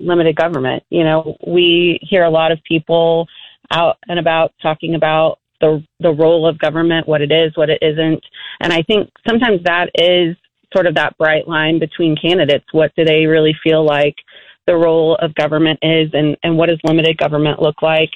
limited government. You know, we hear a lot of people out and about talking about the the role of government, what it is, what it isn't, and I think sometimes that is sort of that bright line between candidates. What do they really feel like the role of government is, and and what does limited government look like?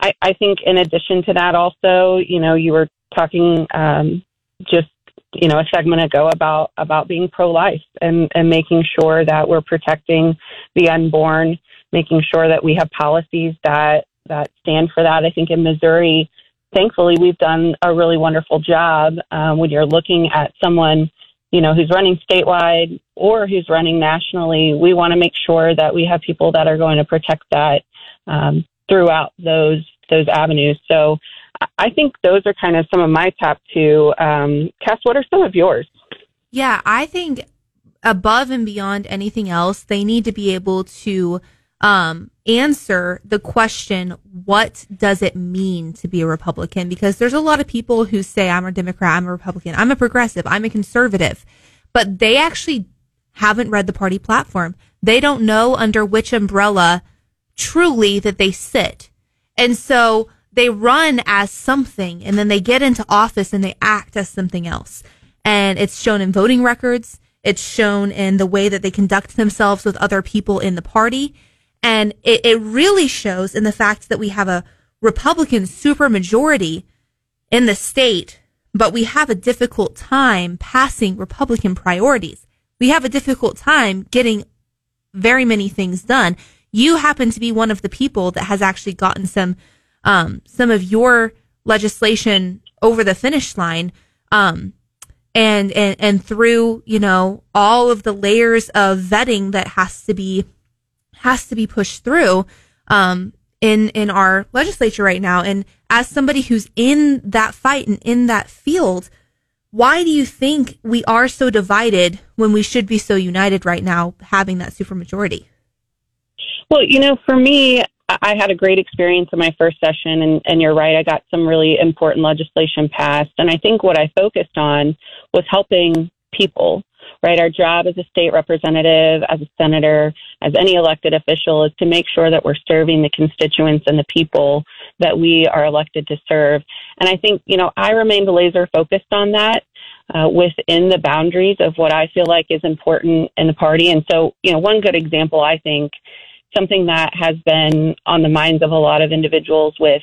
I, I think in addition to that, also, you know, you were talking um, just you know a segment ago about about being pro life and and making sure that we're protecting the unborn, making sure that we have policies that that stand for that. I think in Missouri, thankfully, we've done a really wonderful job um, when you're looking at someone you know who's running statewide or who's running nationally. We want to make sure that we have people that are going to protect that um, throughout those those avenues. So I think those are kind of some of my top two. Um, Cass, what are some of yours? Yeah, I think above and beyond anything else, they need to be able to um, answer the question, what does it mean to be a Republican? Because there's a lot of people who say, I'm a Democrat, I'm a Republican, I'm a progressive, I'm a conservative, but they actually haven't read the party platform. They don't know under which umbrella truly that they sit. And so they run as something and then they get into office and they act as something else. And it's shown in voting records. It's shown in the way that they conduct themselves with other people in the party. And it, it really shows in the fact that we have a Republican supermajority in the state, but we have a difficult time passing Republican priorities. We have a difficult time getting very many things done. You happen to be one of the people that has actually gotten some um, some of your legislation over the finish line. Um, and, and, and through, you know, all of the layers of vetting that has to be, has to be pushed through, um, in, in our legislature right now. And as somebody who's in that fight and in that field, why do you think we are so divided when we should be so united right now, having that supermajority? Well, you know, for me, I had a great experience in my first session, and, and you're right, I got some really important legislation passed. And I think what I focused on was helping people, right? Our job as a state representative, as a senator, as any elected official is to make sure that we're serving the constituents and the people that we are elected to serve. And I think, you know, I remained laser focused on that. Uh, within the boundaries of what I feel like is important in the party. And so, you know, one good example I think something that has been on the minds of a lot of individuals with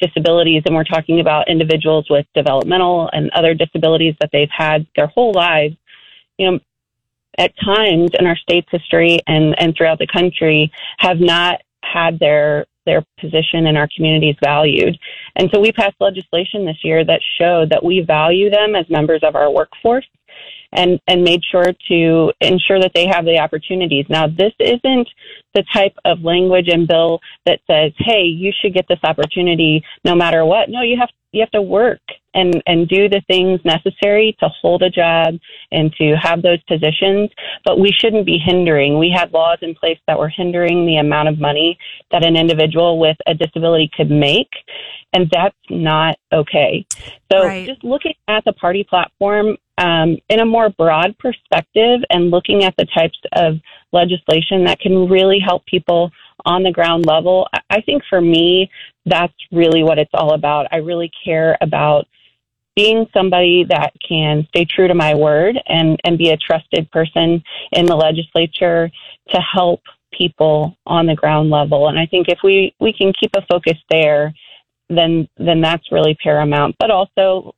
disabilities, and we're talking about individuals with developmental and other disabilities that they've had their whole lives. You know, at times in our state's history and, and throughout the country have not had their their position in our communities valued. And so we passed legislation this year that showed that we value them as members of our workforce and, and made sure to ensure that they have the opportunities. Now, this isn't the type of language and bill that says, hey, you should get this opportunity no matter what. No, you have you have to work and and do the things necessary to hold a job and to have those positions but we shouldn't be hindering we had laws in place that were hindering the amount of money that an individual with a disability could make and that's not okay so right. just looking at the party platform um, in a more broad perspective and looking at the types of legislation that can really help people on the ground level. I think for me, that's really what it's all about. I really care about being somebody that can stay true to my word and, and be a trusted person in the legislature to help people on the ground level. And I think if we, we can keep a focus there, then then that's really paramount. But also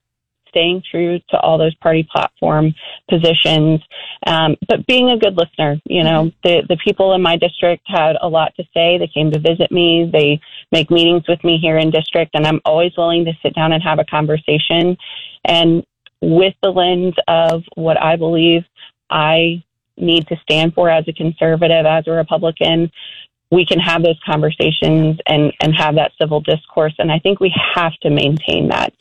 staying true to all those party platform positions, um, but being a good listener. You know, the the people in my district had a lot to say. They came to visit me. They make meetings with me here in district, and I'm always willing to sit down and have a conversation. And with the lens of what I believe I need to stand for as a conservative, as a Republican, we can have those conversations and, and have that civil discourse. And I think we have to maintain that.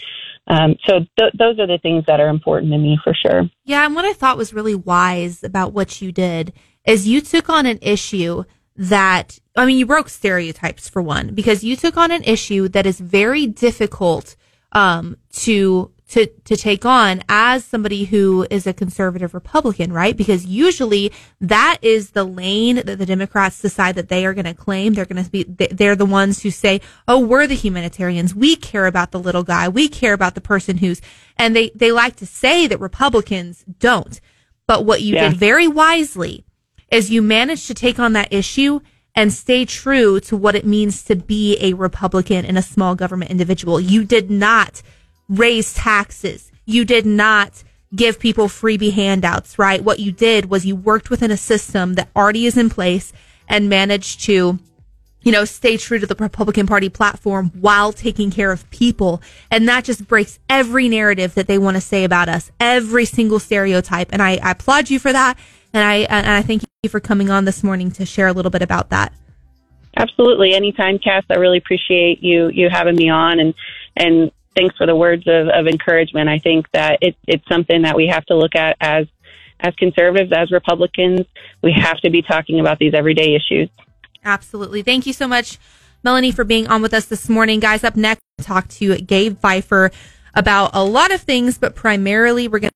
Um, so th- those are the things that are important to me for sure. Yeah, and what I thought was really wise about what you did is you took on an issue that I mean, you broke stereotypes for one because you took on an issue that is very difficult um, to to, to take on as somebody who is a conservative Republican, right? Because usually that is the lane that the Democrats decide that they are going to claim. They're going to be, they're the ones who say, Oh, we're the humanitarians. We care about the little guy. We care about the person who's, and they, they like to say that Republicans don't. But what you yeah. did very wisely is you managed to take on that issue and stay true to what it means to be a Republican and a small government individual. You did not raise taxes. You did not give people freebie handouts, right? What you did was you worked within a system that already is in place and managed to, you know, stay true to the Republican Party platform while taking care of people. And that just breaks every narrative that they want to say about us, every single stereotype. And I, I applaud you for that. And I, and I thank you for coming on this morning to share a little bit about that. Absolutely. Anytime, Cass. I really appreciate you, you having me on and, and thanks for the words of, of encouragement. I think that it, it's something that we have to look at as as conservatives, as Republicans. We have to be talking about these everyday issues. Absolutely. Thank you so much, Melanie, for being on with us this morning. Guys, up next, talk to Gabe Pfeiffer about a lot of things, but primarily we're going